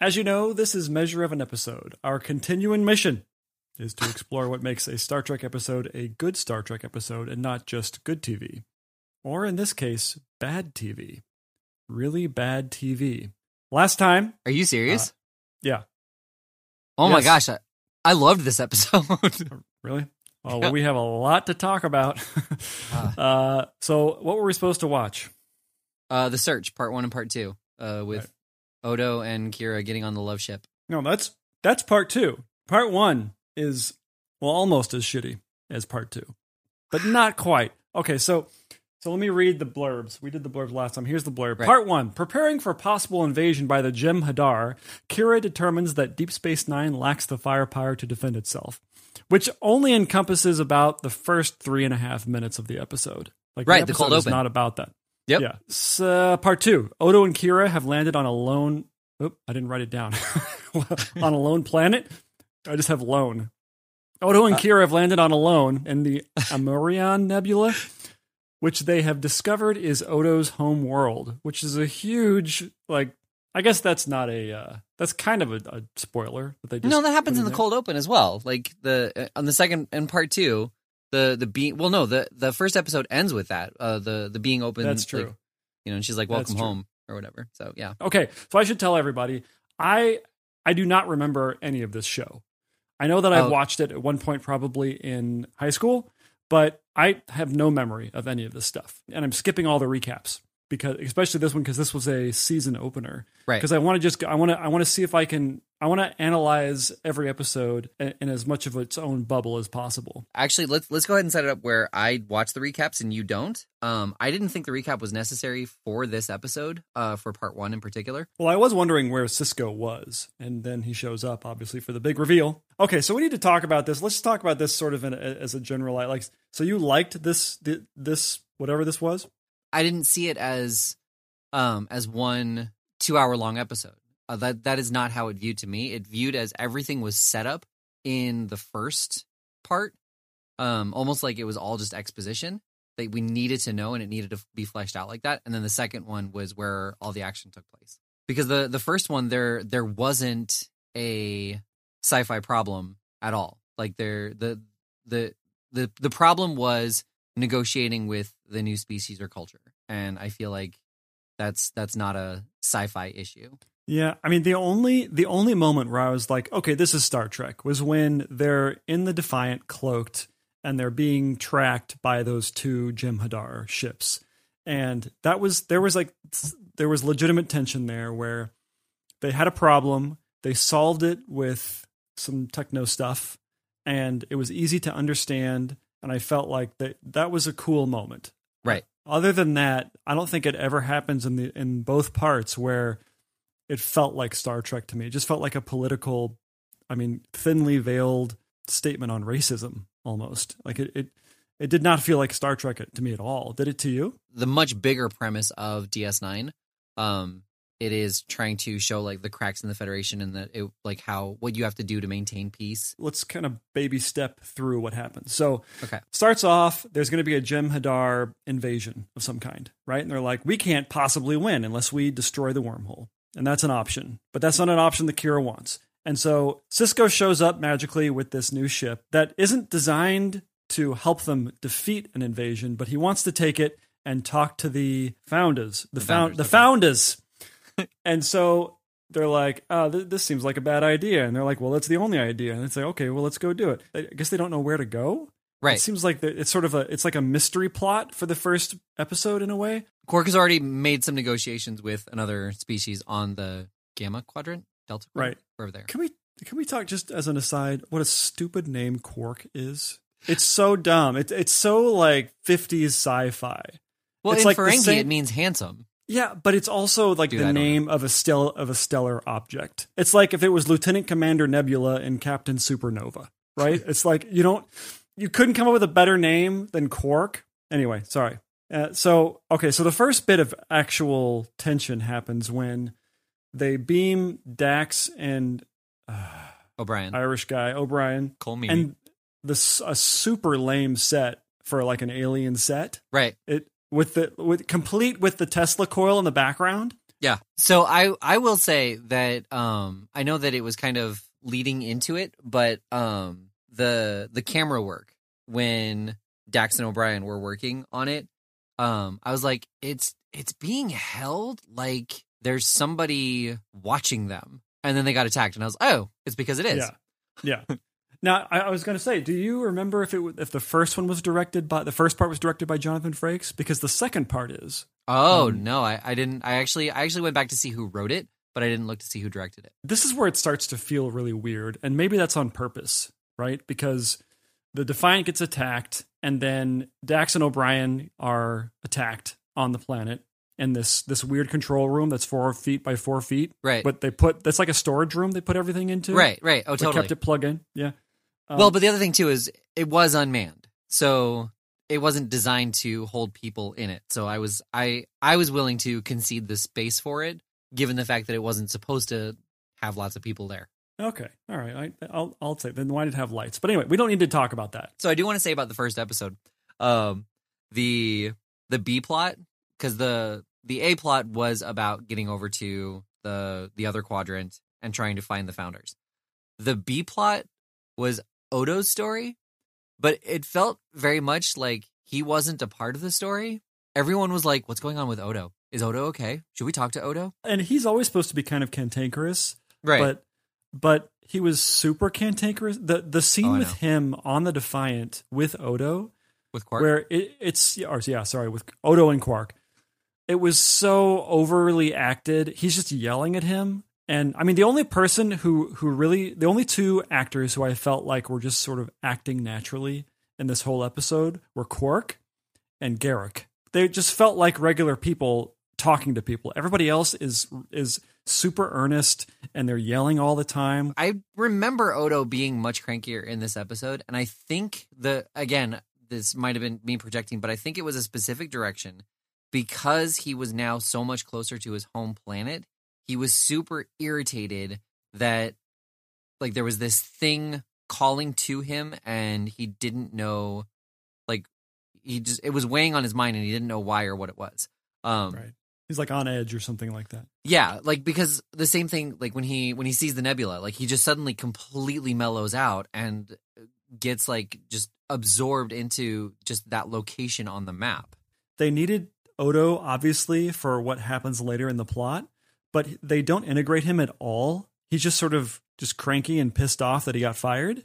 As you know, this is Measure of an Episode. Our continuing mission is to explore what makes a Star Trek episode a good Star Trek episode and not just good TV. Or in this case, bad TV. Really bad TV. Last time, Are you serious? yeah, oh my gosh, I, I loved this episode. really? Oh, well, we have a lot to talk about. uh, so, what were we supposed to watch? uh, the Search, part one and part two, uh, with Odo and Kira getting on the love ship. No, that's that's part two. Part one is well almost as shitty as part two, but not quite. Okay, so so let me read the blurbs. We did the blurbs last time. Here's the blurb. Right. Part one: Preparing for possible invasion by the Jem'Hadar, Kira determines that Deep Space Nine lacks the firepower to defend itself, which only encompasses about the first three and a half minutes of the episode. Like Right, the the cold episode is open. not about that. Yep. Yeah. S- uh, part two: Odo and Kira have landed on a lone. Oop, I didn't write it down. on a lone planet. I just have lone. Odo Uh, and Kira have landed on a lone in the Omarion Nebula, which they have discovered is Odo's home world, which is a huge like. I guess that's not a. Uh, that's kind of a, a spoiler that they just no, that happens in the there. cold open as well. Like the uh, on the second and part two, the the being. Well, no, the the first episode ends with that. Uh, the the being open. That's like, true. you know, and she's like, "Welcome home" or whatever. So yeah, Okay, so I should tell everybody I I do not remember any of this show. I know that I've Oh. watched it at one point probably in high school, but I have no memory of any of this stuff. And I'm skipping all the recaps because especially this one because this was a season opener. Right. Because I want to just I want to I want to see if I can I want to analyze every episode in, in as much of its own bubble as possible. actually, let's let's go ahead and set it up where I watch the recaps and you don't. Um, I didn't think the recap was necessary for this episode. Uh, for part one in particular. Well, I was wondering where Sisko was, and then he shows up, obviously, for the big reveal. Okay, so we need to talk about this. Let's talk about this sort of in a, as a general like. So you liked this thi- this whatever this was? I didn't see it as um as one two hour long episode. Uh, that that is not how it viewed to me. It viewed as everything was set up in the first part, um, almost like it was all just exposition that we needed to know and it needed to be fleshed out like that. And then the second one was where all the action took place. Because the the first one there there wasn't a sci-fi problem at all. Like there the the the the problem was negotiating with the new species or culture. And I feel like that's that's not a sci-fi issue. Yeah, I mean the only the only moment where I was like, okay, this is Star Trek was when they're in the Defiant cloaked and they're being tracked by those two Jem'Hadar ships. And that was there was like there was legitimate tension there where they had a problem, they solved it with some techno stuff and it was easy to understand and I felt like that that was a cool moment. Right. Other than that, I don't think it ever happens in the in both parts where it felt like Star Trek to me. It just felt like a political, I mean, thinly veiled statement on racism almost. Like it, it, it did not feel like Star Trek to me at all. Did it to you? The much bigger premise of DS9, um, it is trying to show like the cracks in the Federation and that it like how what you have to do to maintain peace. Let's kind of baby step through what happens. So, Okay. starts off, there's going to be a Jem'Hadar invasion of some kind, right? And they're like, we can't possibly win unless we destroy the wormhole. And that's an option. But that's not an option the Kira wants. And so Sisko shows up magically with this new ship that isn't designed to help them defeat an invasion, but he wants to take it and talk to the founders, the, The found, founders, the okay. founders. And so they're like, oh, th- this seems like a bad idea. And they're like, well, it's the only idea. And it's like, okay, well, let's go do it. I guess they don't know where to go. Right. It seems like it's sort of a it's like a mystery plot for the first episode in a way. Quark has already made some negotiations with another species on the Gamma Quadrant, Delta, Right. wherever there. Can we can we talk just as an aside what a stupid name Quark is? It's so dumb. It's it's so like 50s sci-fi. Well, It's in like Ferengi, same- it means handsome. Yeah, but it's also like Dude, the name of a stel of a stellar object. It's like if it was Lieutenant Commander Nebula and Captain Supernova, right? it's like you don't you couldn't come up with a better name than Quark. Anyway, sorry. Uh, so okay, so the first bit of actual tension happens when they beam Dax and O'Brien. Irish guy O'Brien Cole me. and this a super lame set for like an alien set right. it with the with complete with the Tesla coil in the background. Yeah. So I I will say that um I know that it was kind of leading into it, but um the the camera work when Dax and O'Brien were working on it, um I was like it's it's being held like there's somebody watching them. And then they got attacked and I was oh, it's because it is. Yeah. Yeah. Now, I, I was going to say, do you remember if it if the first one was directed by the first part was directed by Jonathan Frakes? Because the second part is. Oh, Um, no, I, I didn't I actually I actually went back to see who wrote it, but I didn't look to see who directed it. This is where it starts to feel really weird, and maybe that's on purpose, right? Because the Defiant gets attacked, and then Dax and O'Brien are attacked on the planet in this this weird control room that's four feet by four feet. Right. But they put that's like a storage room. They put everything into. right, right. Oh, totally. kept it plug in. Yeah. Um, well, but the other thing too is it was unmanned, so it wasn't designed to hold people in it. So I was I I was willing to concede the space for it, given the fact that it wasn't supposed to have lots of people there. Okay. All right. I, I'll I'll say then why did it have lights? But anyway, we don't need to talk about that. So I do want to say about the first episode, um, the the B plot because the the A plot was about getting over to the the other quadrant and trying to find the founders. The B plot was Odo's story, but it felt very much like he wasn't a part of the story. Everyone was like, "What's going on with Odo? Is Odo okay? Should we talk to Odo?" And he's always supposed to be kind of cantankerous, Right. but but he was super cantankerous. The the scene Oh, with know. him on the Defiant with Odo, with Quark. where it, it's or yeah, sorry, with Odo and Quark, it was so overly acted. He's just yelling at him, and I mean, the only person who who really, the only two actors who I felt like were just sort of acting naturally in this whole episode were Quark and Garak. They just felt like regular people talking to people. Everybody else is is super earnest and they're yelling all the time. I remember Odo being much crankier in this episode, and I think the again, this might have been me projecting, but I think it was a specific direction because he was now so much closer to his home planet. He was super irritated that like there was this thing calling to him, and he didn't know, like he just it was weighing on his mind, and he didn't know why or what it was. Um, Right. He's like on edge or something like that. yeah, like because the same thing, like when he when he sees the nebula, like he just suddenly completely mellows out and gets like just absorbed into just that location on the map. They needed Odo obviously for what happens later in the plot, but they don't integrate him at all. He's just sort of just cranky and pissed off that he got fired.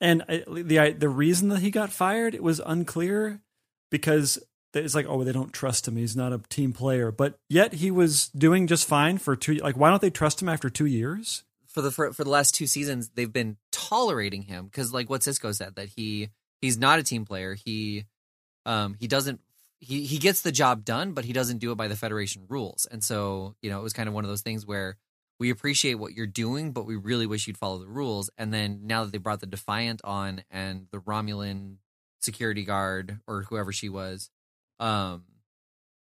And I, the I, the reason that he got fired it was unclear because it's like oh they don't trust him he's not a team player but yet he was doing just fine for two like why don't they trust him after two years For the for, for the last two seasons, they've been tolerating him because, like what Sisko said, that he he's not a team player. He um he doesn't he he gets the job done, but he doesn't do it by the Federation rules. And so you know it was kind of one of those things where we appreciate what you're doing, but we really wish you'd follow the rules. And then now that they brought the Defiant on and the Romulan security guard or whoever she was, um,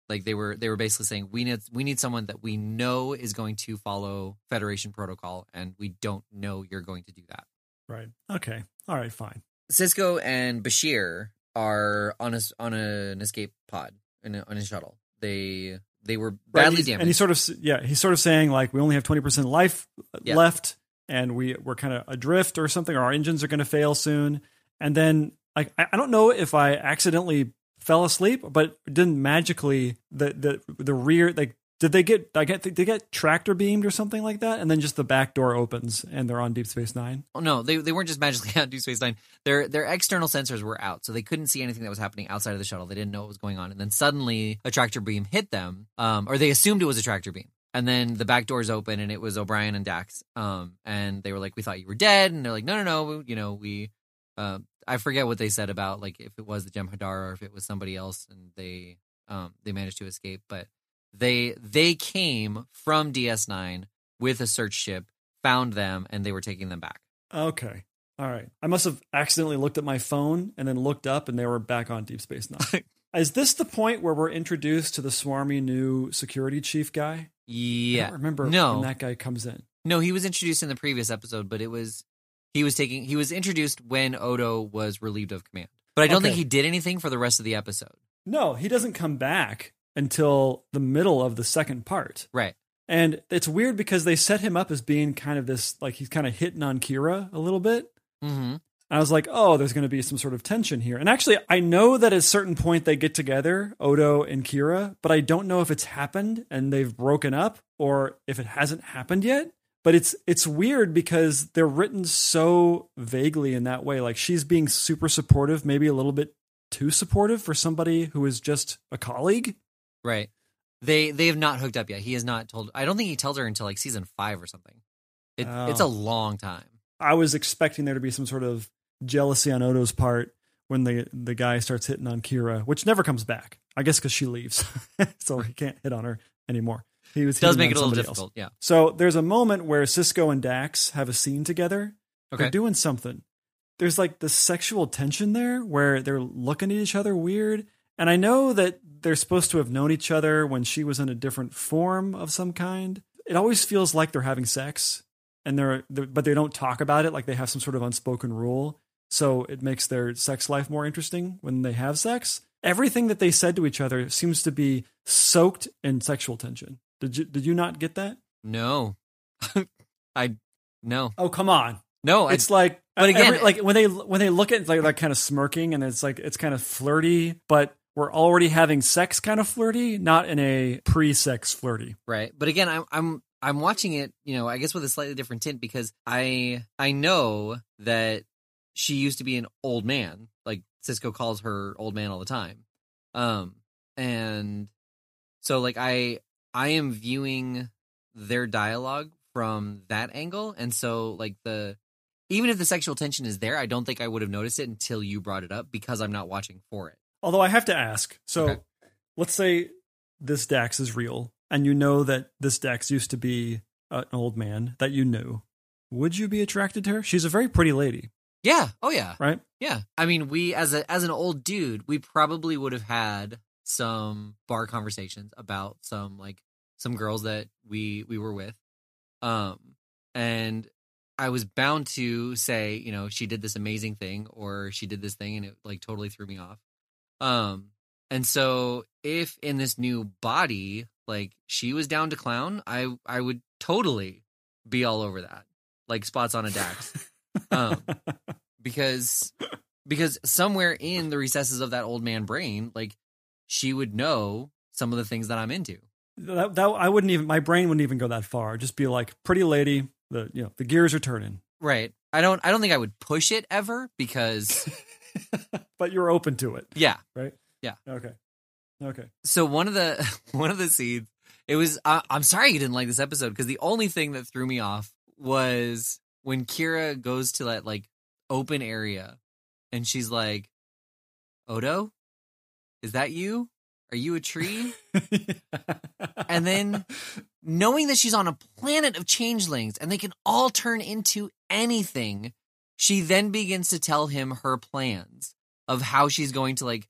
like they were they were basically saying we need we need someone that we know is going to follow Federation protocol, and we don't know you're going to do that. right okay all right fine Sisko and Bashir are on a on a, an escape pod in a, on a shuttle. They they were badly he's- damaged. and he's sort of yeah he's sort of saying like we only have 20% life Yeah. left and we we're kind of adrift or something or our engines are going to fail soon and then like I, I don't know if i accidentally fell asleep but didn't magically the the the rear like did they get i get they get tractor beamed or something like that and then just the back door opens and they're on deep space nine Oh no, they they weren't just magically on Deep Space Nine. Their their external sensors were out, so they couldn't see anything that was happening outside of the shuttle. They didn't know what was going on, and then suddenly a tractor beam hit them, um, or they assumed it was a tractor beam. And then the back doors open, and it was O'Brien and Dax. Um, and they were like, "We thought you were dead," and they're like, "No, no, no. You know, we." Uh, I forget what they said about like if it was the Jem'Hadar or if it was somebody else, and they um they managed to escape, but they they came from DS9 with a search ship, found them, and they were taking them back. okay all right i must have accidentally looked at my phone and then looked up and they were back on deep space nine is this the point where we're introduced to the swarmy new security chief guy Yeah. I don't remember No. when that guy comes in. No, he was introduced in the previous episode, but it was he was taking he was introduced when Odo was relieved of command. But I don't think he did anything for the rest of the episode. No, he doesn't come back until the middle of the second part. Right. And it's weird because they set him up as being kind of this, like he's kind of hitting on Kira a little bit. Mm-hmm. And I was like, oh, there's going to be some sort of tension here. And actually, I know that at a certain point they get together, Odo and Kira, but I don't know if it's happened and they've broken up or if it hasn't happened yet. But it's it's weird because they're written so vaguely in that way. Like she's being super supportive, maybe a little bit too supportive for somebody who is just a colleague. Right. They they have not hooked up yet. He has not told. I don't think he tells her until like season five or something. It, Oh. It's a oh. long time. I was expecting there to be some sort of jealousy on Odo's part when the the guy starts hitting on Kira, which never comes back. I guess because she leaves, so he can't hit on her anymore. He was does make it a little somebody else. difficult. Yeah. So there's a moment where Sisko and Dax have a scene together. Okay. They're doing something. There's like the sexual tension there where they're looking at each other weird. And I know that they're supposed to have known each other when she was in a different form of some kind. It always feels like they're having sex and they're, they're but they don't talk about it like they have some sort of unspoken rule. So it makes their sex life more interesting when they have sex. Everything that they said to each other seems to be soaked in sexual tension. Did you did you not get that? No. I no Oh come on! no. I, It's like, but uh, again- every- like when they when they look at like like kind of smirking and it's like it's kind of flirty, but we're already having sex kind of flirty, not in a pre-sex flirty. right. But again, I'm I'm I'm watching it. You know, I guess with a slightly different tint because I I know that she used to be an old man. Like Sisko calls her old man all the time. Um, and so like I I am viewing their dialogue from that angle, and so like the even if the sexual tension is there, I don't think I would have noticed it until you brought it up because I'm not watching for it. Although I have to ask, so Okay. let's say this Dax is real, and you know that this Dax used to be an old man that you knew. Would you be attracted to her? She's a very pretty lady, Yeah. Oh yeah. right? Yeah. I mean, we as a as an old dude, we probably would have had some bar conversations about some like some girls that we we were with. Um and I was bound to say, you know, she did this amazing thing or she did this thing and it like totally threw me off. Um and so if in this new body like she was down to clown, I I would totally be all over that. Like spots on a Dax. Um, because because somewhere in the recesses of that old man brain, like she would know some of the things that I'm into. that, that I wouldn't even my brain wouldn't even go that far. Just be like, pretty lady, the you know the gears are turning, Right. I don't I don't think I would push it ever because but you're open to it, yeah. right? Yeah. Okay. Okay. So one of the one of the scenes it was I, I'm sorry you didn't like this episode because the only thing that threw me off was when Kira goes to that like open area and she's like Odo is that you are you a tree And then- knowing that she's on a planet of changelings and they can all turn into anything, she then begins to tell him her plans of how she's going to like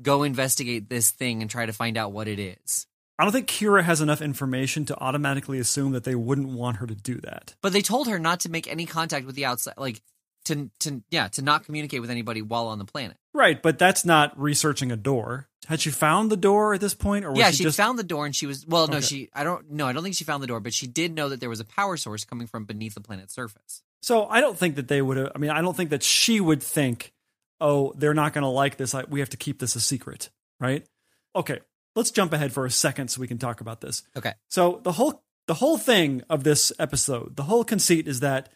go investigate this thing and try to find out what it is. I don't think Kira has enough information to automatically assume that they wouldn't want her to do that. But they told her not to make any contact with the outside, like to to yeah, to not communicate with anybody while on the planet. Right, but that's not researching a door. Had she found the door at this point, or was yeah, she, she just found the door and she was well, no, Okay. she I don't no, I don't think she found the door, but she did know that there was a power source coming from beneath the planet's surface. So I don't think that they would have. I mean, I don't think that she would think, "Oh, they're not going to like this. I, we have to keep this a secret." Right? Okay, let's jump ahead for a second so we can talk about this. Okay. So the whole the whole thing of this episode, the whole conceit is that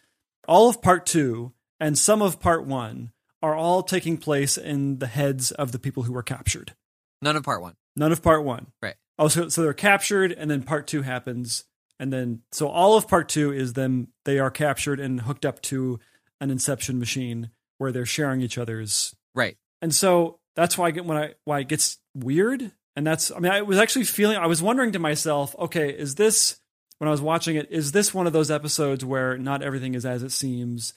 all of part two and some of part one are all taking place in the heads of the people who were captured. None of part one. None of part one. Right. Oh, so, so they're captured, and then part two happens, and then so all of part two is them. They are captured and hooked up to an Inception machine where they're sharing each other's, Right. and so that's why I get when I why it gets weird, and that's I mean I was actually feeling I was wondering to myself, okay, is this when I was watching it, is this one of those episodes where not everything is as it seems?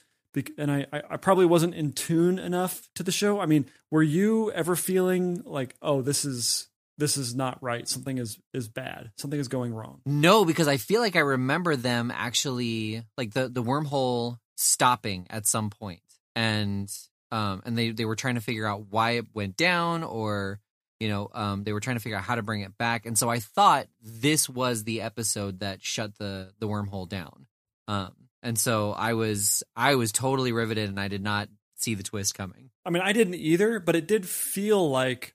And I, I I probably wasn't in tune enough to the show. I mean, were you ever feeling like, oh, this is this is not right. Something is is bad. Something is going wrong. No, because I feel like I remember them actually like the the wormhole stopping at some point, and um and they they were trying to figure out why it went down or You know, um, they were trying to figure out how to bring it back, and so I thought this was the episode that shut the the wormhole down. Um, and so I was I was totally riveted, and I did not see the twist coming. I mean, I didn't either, but it did feel like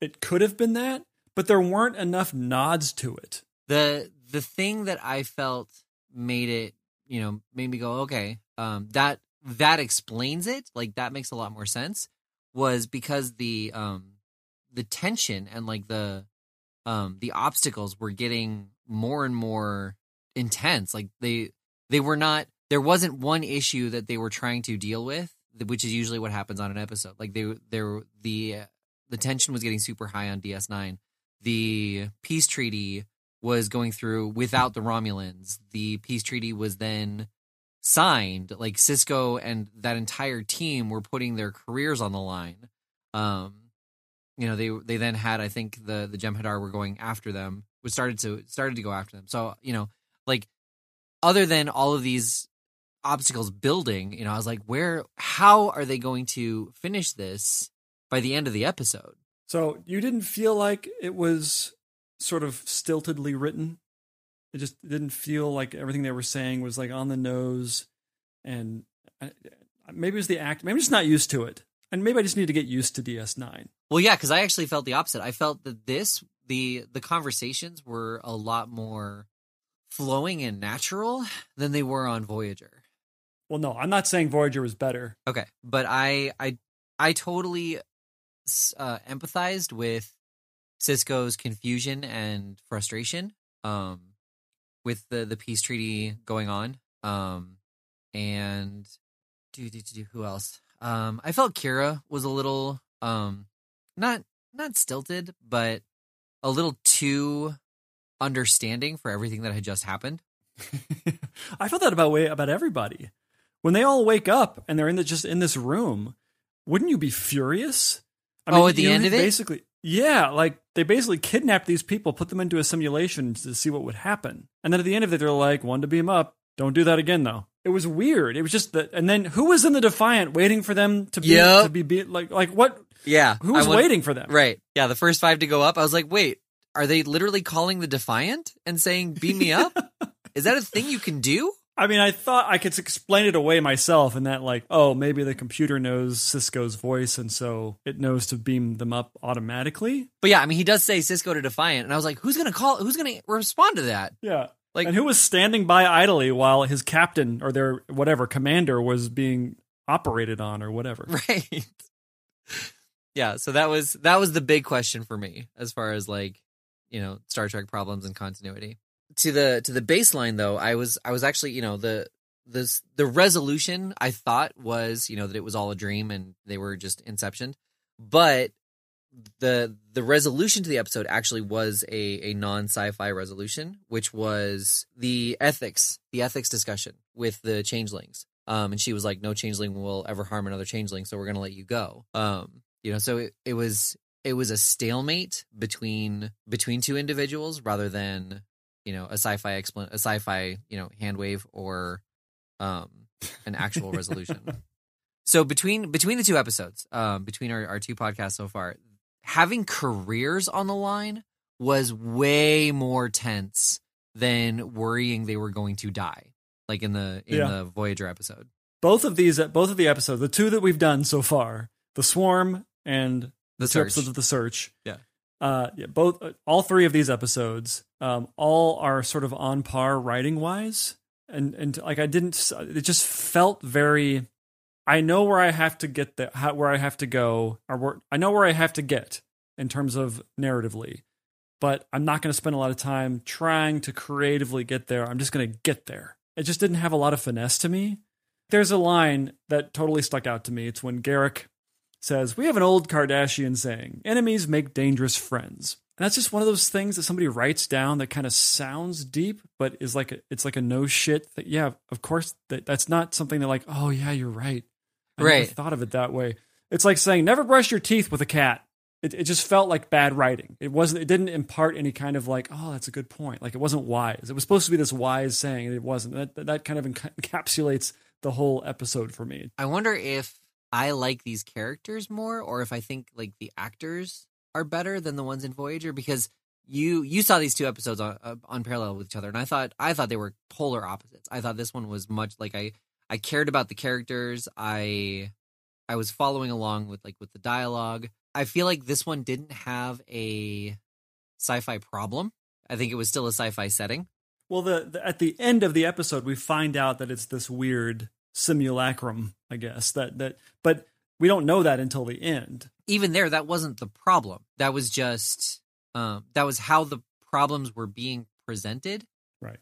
it could have been that, but there weren't enough nods to it. the The thing that I felt made it, you know, made me go, okay, um, that that explains it. Like that makes a lot more sense. Was because the um the tension and like the um the obstacles were getting more and more intense. Like they they were not there wasn't one issue that they were trying to deal with, which is usually what happens on an episode. Like they there the the tension was getting super high on DS9. The peace treaty was going through without the Romulans. The peace treaty was then signed. Like Sisko and that entire team were putting their careers on the line. Um, you know, they they then had I think the the Jem'Hadar were going after them. Was started to started to go after them. So you know, like other than all of these obstacles building, you know, I was like, where? How are they going to finish this by the end of the episode? So you didn't feel like it was sort of stiltedly written. It just didn't feel like everything they were saying was like on the nose, and uh, uh, maybe it was the act. Maybe I'm just not used to it, and maybe I just need to get used to DS9. Well, yeah, because I actually felt the opposite. I felt that this the the conversations were a lot more flowing and natural than they were on Voyager. Well, no, I'm not saying Voyager was better. Okay, but I I I totally uh, empathized with Sisko's confusion and frustration um, with the the peace treaty going on, um, and do do do who else? Um, I felt Kira was a little um, not not stilted, but a little too understanding for everything that had just happened. I felt that about way about everybody. When they all wake up and they're in the just in this room, wouldn't you be furious? I mean, oh, at the end of it, basically, yeah, like they basically kidnapped these people, put them into a simulation to see what would happen, and then at the end of it, they're like, "One to beam up. Don't do that again, though." It was weird. It was just that, and then who was in the Defiant waiting for them to be yep. to be beat? Like, like what? Yeah, who was waiting for them? Right. Yeah, the first five to go up. I was like, wait, are they literally calling the Defiant and saying, "Beam me up"? Is that a thing you can do? I mean, I thought I could explain it away myself, and that like, oh, maybe the computer knows Sisko's voice, and so it knows to beam them up automatically. But yeah, I mean, he does say Sisko to Defiant, and I was like, who's gonna call? Who's gonna respond to that? Yeah, like, and who was standing by idly while his captain or their whatever commander was being operated on or whatever? Right. yeah. So that was that was the big question for me as far as like you know Star Trek problems and continuity to the to the baseline though i was i was actually you know the this the resolution i thought was you know that it was all a dream and they were just inception but the the resolution to the episode actually was a a non sci-fi resolution which was the ethics the ethics discussion with the changelings. Um and she was like no changeling will ever harm another changeling so we're to let you go. Um you know so it, it was it was a stalemate between between two individuals rather than you know a sci-fi explan- a sci-fi you know hand wave or um an actual resolution. So between between the two episodes um between our, our two podcasts so far having careers on the line was way more tense than worrying they were going to die like in the in yeah. the voyager episode. Both of these both of the episodes the two that we've done so far the swarm and the, the episodes of the search yeah uh, yeah, both uh, all three of these episodes, um, all are sort of on par writing wise, and and like I didn't, it just felt very. I know where I have to get the how, where I have to go, or where, I know where I have to get in terms of narratively, but I'm not going to spend a lot of time trying to creatively get there. I'm just going to get there. It just didn't have a lot of finesse to me. There's a line that totally stuck out to me. It's when Garak says, We have an old Cardassian saying, enemies make dangerous friends. And that's just one of those things that somebody writes down that kind of sounds deep, but is like a, it's like a no shit that yeah, of course that that's not something that like, oh yeah, you're right. I right. never thought of it that way. It's like saying never brush your teeth with a cat. It, it just felt like bad writing. It wasn't. It didn't impart any kind of like, oh, that's a good point. Like it wasn't wise. It was supposed to be this wise saying, and it wasn't. That that kind of encapsulates the whole episode for me. I wonder if I like these characters more, or if I think like the actors are better than the ones in Voyager because you you saw these two episodes on uh, on parallel with each other, and I thought I thought they were polar opposites. I thought this one was much like I I cared about the characters. I I was following along with like with the dialogue. I feel like this one didn't have a sci-fi problem. I think it was still a sci-fi setting. Well, the, the at the end of the episode, we find out that it's this weird simulacrum. I guess that that, but we don't know that until the end. Even there, that wasn't the problem. That was just um, that was how the problems were being presented, right?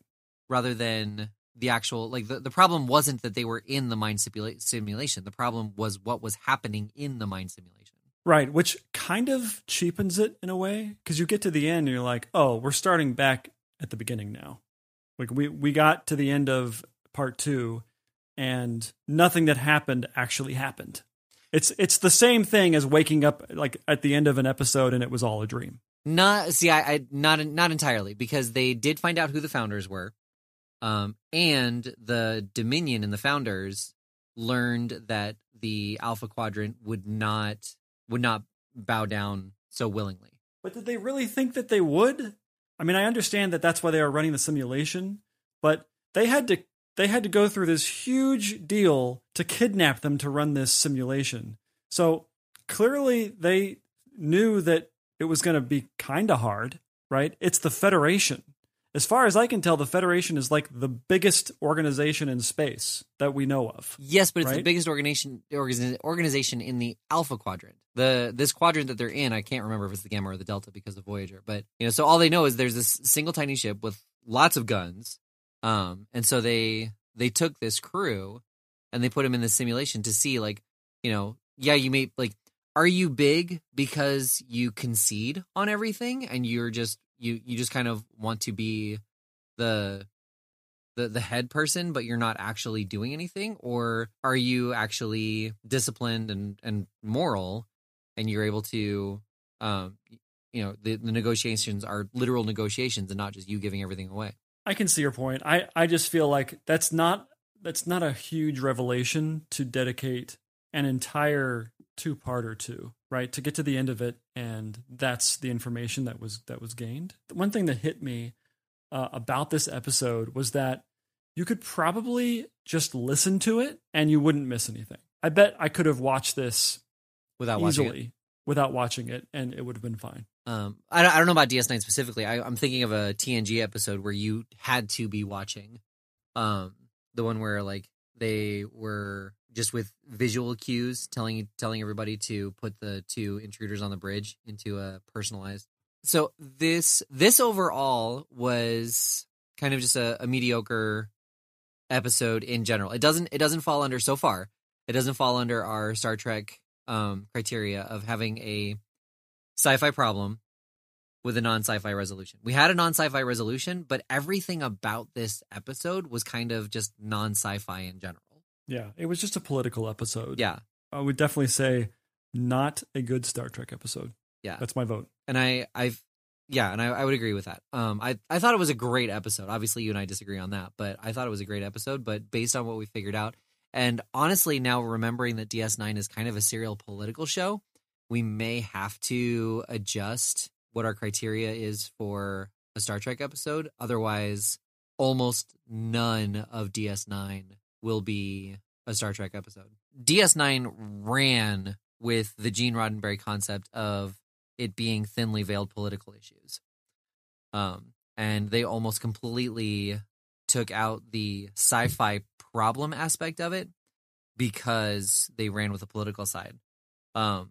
Rather than the actual like the, the problem wasn't that they were in the mind simula- simulation. The problem was what was happening in the mind simulation. Right, which kind of cheapens it in a way because you get to the end and you're like, oh, we're starting back at the beginning now. Like we we got to the end of part two, and nothing that happened actually happened. It's it's the same thing as waking up like at the end of an episode and it was all a dream. Not see, I, I not not entirely because they did find out who the founders were, um, and the Dominion and the founders learned that the Alpha Quadrant would not would not bow down so willingly. But did they really think that they would? I mean, I understand that that's why they are running the simulation, but they had to they had to go through this huge deal to kidnap them to run this simulation. So clearly they knew that it was going to be kind of hard, right? It's the Federation as far as I can tell, the Federation is like the biggest organization in space that we know of. Yes, but it's right? the biggest organization organization in the Alpha Quadrant. The this quadrant that they're in, I can't remember if it's the Gamma or the Delta because of Voyager. But you know, so all they know is there's this single tiny ship with lots of guns, um, and so they they took this crew and they put them in the simulation to see, like, you know, yeah, you may like, are you big because you concede on everything and you're just you you just kind of want to be the the the head person but you're not actually doing anything? Or are you actually disciplined and and moral and you're able to um you know the, the negotiations are literal negotiations and not just you giving everything away i can see your point. I i just feel like that's not that's not a huge revelation to dedicate an entire two parter to right? To get to the end of it and that's the information that was that was gained. One thing that hit me uh, about this episode was that you could probably just listen to it and you wouldn't miss anything. I bet i could have watched this without easily without watching it and it would have been fine. Um, I, I don't know about DS9 specifically. I, I'm thinking of a TNG episode where you had to be watching, um, the one where like they were just with visual cues telling telling everybody to put the two intruders on the bridge into a personalized. So this this overall was kind of just a, a mediocre episode in general. It doesn't it doesn't fall under so far it doesn't fall under our star trek um criteria of having a sci-fi problem with a non-sci-fi resolution. We had a non-sci-fi resolution, but everything about this episode was kind of just non-sci-fi in general. Yeah, it was just a political episode. Yeah. I would definitely say not a good Star Trek episode. Yeah. That's my vote. And I I've yeah, and I, I would agree with that. Um I, I thought it was a great episode. Obviously you and I disagree on that, but I thought it was a great episode, but based on what we figured out and honestly now remembering that DS9 is kind of a serial political show, we may have to adjust what our criteria is for a Star Trek episode. Otherwise, almost none of DS9 will be a Star Trek episode. DS9 ran with the Gene Roddenberry concept of it being thinly veiled political issues. Um, and they almost completely took out the sci fi problem aspect of it because they ran with the political side. Um,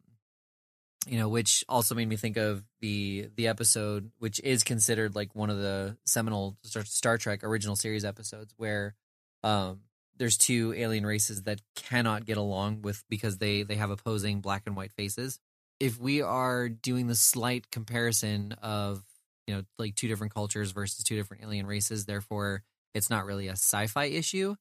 you know, which also made me think of the the episode, which is considered like one of the seminal Star Trek original series episodes, where um, there's two alien races that cannot get along with because they they have opposing black and white faces. If we are doing the slight comparison of you know like two different cultures versus two different alien races, therefore it's not really a sci-fi issue,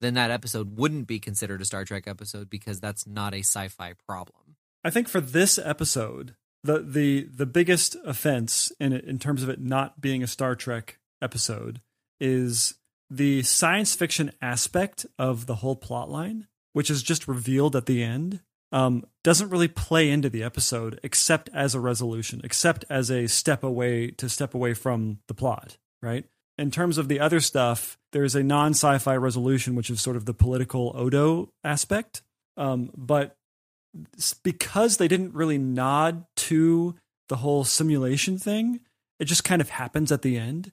then that episode wouldn't be considered a Star Trek episode because that's not a sci-fi problem. I think for this episode, the the the biggest offense in it, in terms of it not being a Star Trek episode is the science fiction aspect of the whole plot line, which is just revealed at the end, um, doesn't really play into the episode except as a resolution, except as a step away to step away from the plot, right? In terms of the other stuff, there's a non sci fi resolution, which is sort of the political Odo aspect. Um, but because they didn't really nod to the whole simulation thing, it just kind of happens at the end.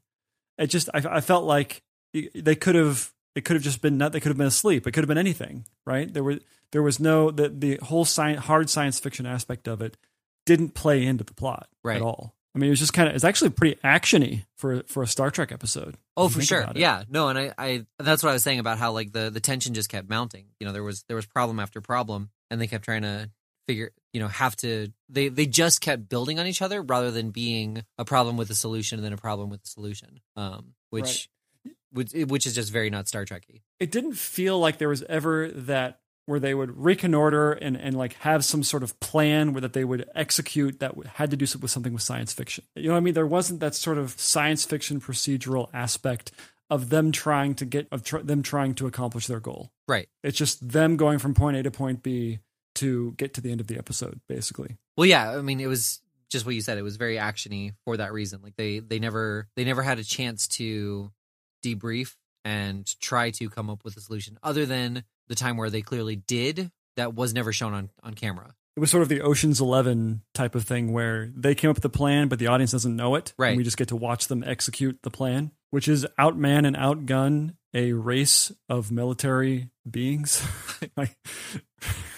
It just, I, I felt like they could have, it could have just been, not, they could have been asleep. It could have been anything, right? There were, there was no, the, the whole science, hard science fiction aspect of it didn't play into the plot Right. at all. I mean, it was just kind of, it's actually pretty actiony for, for a Star Trek episode. Oh, for sure. Yeah. No, and I, I that's what I was saying about how like the the tension just kept mounting. You know, there was there was problem after problem, and they kept trying to figure. You know, have to they they just kept building on each other rather than being a problem with a solution and then a problem with the solution. Um, which which which is just very not Star Trekky. it didn't feel like there was ever that where they would reconnoiter and, and like have some sort of plan where that they would execute that had to do with something with science fiction. You know what I mean? There wasn't that sort of science fiction procedural aspect of them trying to get of tr- them trying to accomplish their goal. Right. It's just them going from point A to point B to get to the end of the episode, basically. Well, yeah. I mean, it was just what you said. It was very actiony for that reason. Like they they never they never had a chance to debrief and try to come up with a solution other than the time where they clearly did. That was never shown on on camera. It was sort of the Ocean's Eleven type of thing where they came up with the plan, but the audience doesn't know it. Right. And we just get to watch them execute the plan, which is outman and outgun a race of military beings. like,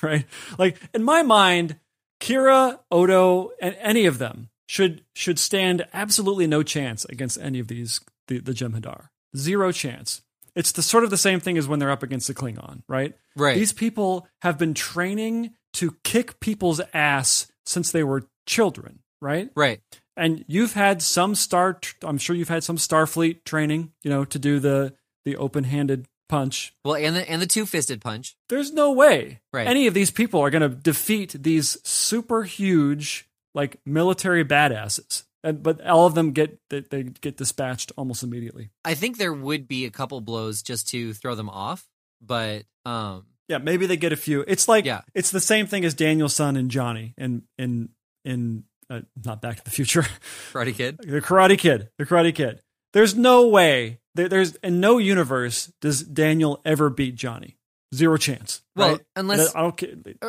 right? Like in my mind, Kira, Odo, and any of them should should stand absolutely no chance against any of these the, the Jem'Hadar. Zero chance. It's the sort of the same thing as when they're up against the Klingon, right? Right. These people have been training to kick people's ass since they were children, right? right. And you've had some star I'm sure you've had some Starfleet training, you know, to do the the open-handed punch. Well, and the and the two fisted punch. There's no way Right. any of these people are going to defeat these super huge like military badasses. And, but all of them get they, they get dispatched almost immediately. I think there would be a couple blows just to throw them off, but um, Yeah, maybe they get a few. It's like Yeah. it's the same thing as Danielson and Johnny and in in uh, not Back to the Future, Karate Kid. the Karate Kid, the Karate Kid. There's no way there, there's in no universe does Daniel ever beat Johnny. Zero chance. Well, right? unless I don't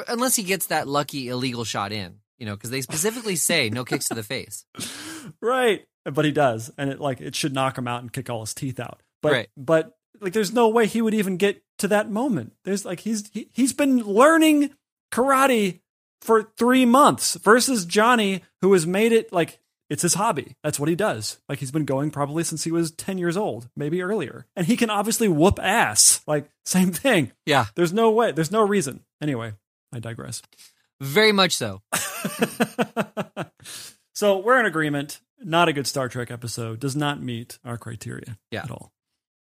unless he gets that lucky illegal shot in, you know, because they specifically say no kicks to the face. right, but he does, and it like it should knock him out and kick all his teeth out. But Right. but like there's no way he would even get to that moment. There's like he's he, he's been learning karate for three months versus Johnny, who has made it like it's his hobby. That's what he does. Like he's been going probably since he was ten years old, maybe earlier, and he can obviously whoop ass. Like same thing. Yeah, There's no way. There's no reason. Anyway, I digress. very much so. so we're in agreement. Not a good Star Trek episode. Does not meet our criteria Yeah. at all.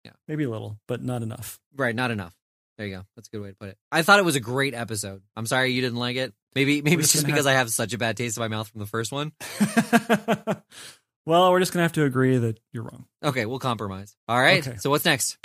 Yeah. Maybe a little, but not enough. Right, not enough. There you go. That's a good way to put it. I thought it was a great episode. I'm sorry you didn't like it. Maybe maybe it's just because I have such a bad taste in my mouth from the first one. well, we're just gonna have to agree that you're wrong. Okay, we'll compromise. All right. Okay. So what's next?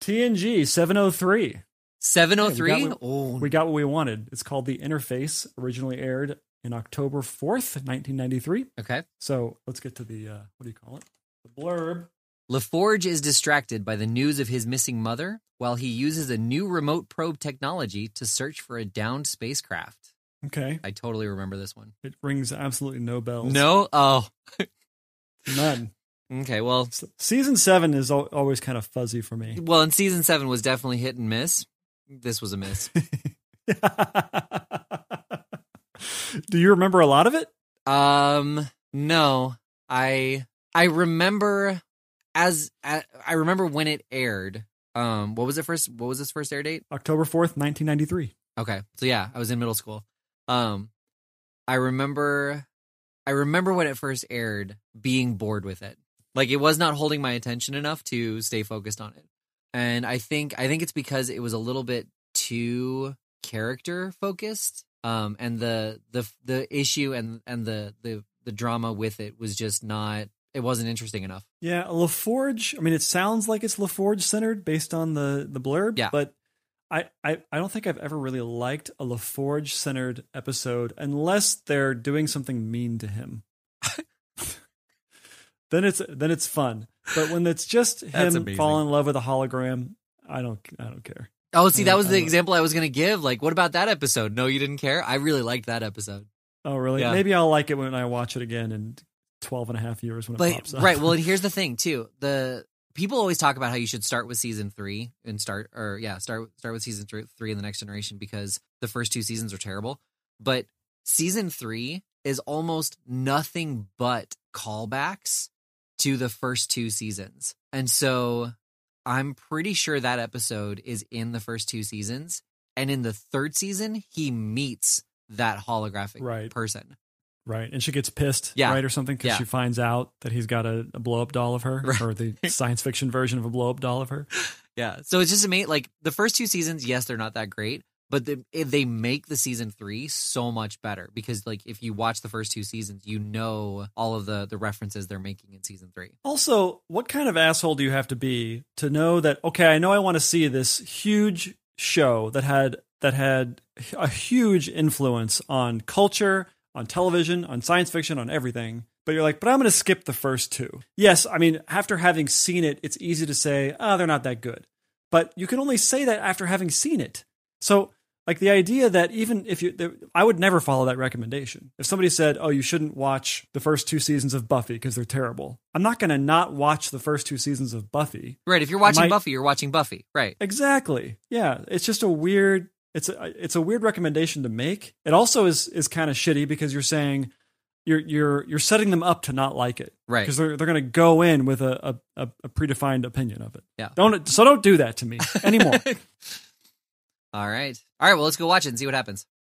TNG 703. 703? Yeah, we got oh, We got what we wanted. It's called The Interface. Originally aired in October 4th, 1993. okay. So let's get to the uh, what do you call it? The blurb. LaForge is distracted by the news of his missing mother while he uses a new remote probe technology to search for a downed spacecraft. Okay. I totally remember this one. It rings absolutely no bells. No? Oh. None. Okay, well, Season seven is al- always kind of fuzzy for me. well, and season 7 was definitely hit and miss. This was a miss. Do you remember a lot of it? Um, no, I I remember as I, I remember when it aired. Um, what was it first? What was its first air date? October 4th, 1993. Okay, so yeah, I was in middle school. Um, I remember, I remember when it first aired, being bored with it. Like it was not holding my attention enough to stay focused on it. And I think I think it's because it was a little bit too character focused. Um, and the the the issue and and the the the drama with it was just not. It wasn't interesting enough. Yeah, LaForge. I mean, it sounds like it's LaForge centered based on the the blurb. Yeah. But I, I, I don't think I've ever really liked a LaForge centered episode unless they're doing something mean to him. then it's then it's fun. But when it's just him falling in love with a hologram, I don't I don't care. Oh, see, that was the example I was going to give. Like, what about that episode? No, you didn't care? I really liked that episode. Oh really? Yeah. Maybe I'll like it when I watch it again in 12 and a half years when it But, pops up. right. Well, and here's the thing, too. The people always talk about how you should start with season three and start, or yeah, start, start with season three, three in the next generation because the first two seasons are terrible. But season three is almost nothing but callbacks to the first two seasons. And so I'm pretty sure that episode is in the first two seasons. And in the third season, he meets that holographic Right. person. Right. And she gets pissed, Yeah. right, or something, because Yeah. she finds out that he's got a, a blow up doll of her, Right. or the science fiction version of a blow up doll of her. Yeah. So it's just amazing. Like the first two seasons, yes, they're not that great, but the, they make the season three so much better because, like, if you watch the first two seasons, you know all of the the references they're making in season three. Also, what kind of asshole do you have to be to know that okay, I know I want to see this huge show that had that had a huge influence on culture, on television, on science fiction, on everything. But you're like, but I'm going to skip the first two. Yes, I mean, after having seen it, it's easy to say, oh, they're not that good. But you can only say that after having seen it. So, like the idea that even if you, I would never follow that recommendation. If somebody said, oh, you shouldn't watch the first two seasons of Buffy because they're terrible, I'm not going to not watch the first two seasons of Buffy. Right. If you're watching might- Buffy, you're watching Buffy. Right. Exactly. Yeah, it's just a weird. It's a it's a weird recommendation to make. It also is is kind of shitty because you're saying you're you're you're setting them up to not like it, Right. Because they're they're going to go in with a, a a a predefined opinion of it. Yeah. Don't so don't do that to me anymore. All right. All right. Well, let's go watch it and see what happens.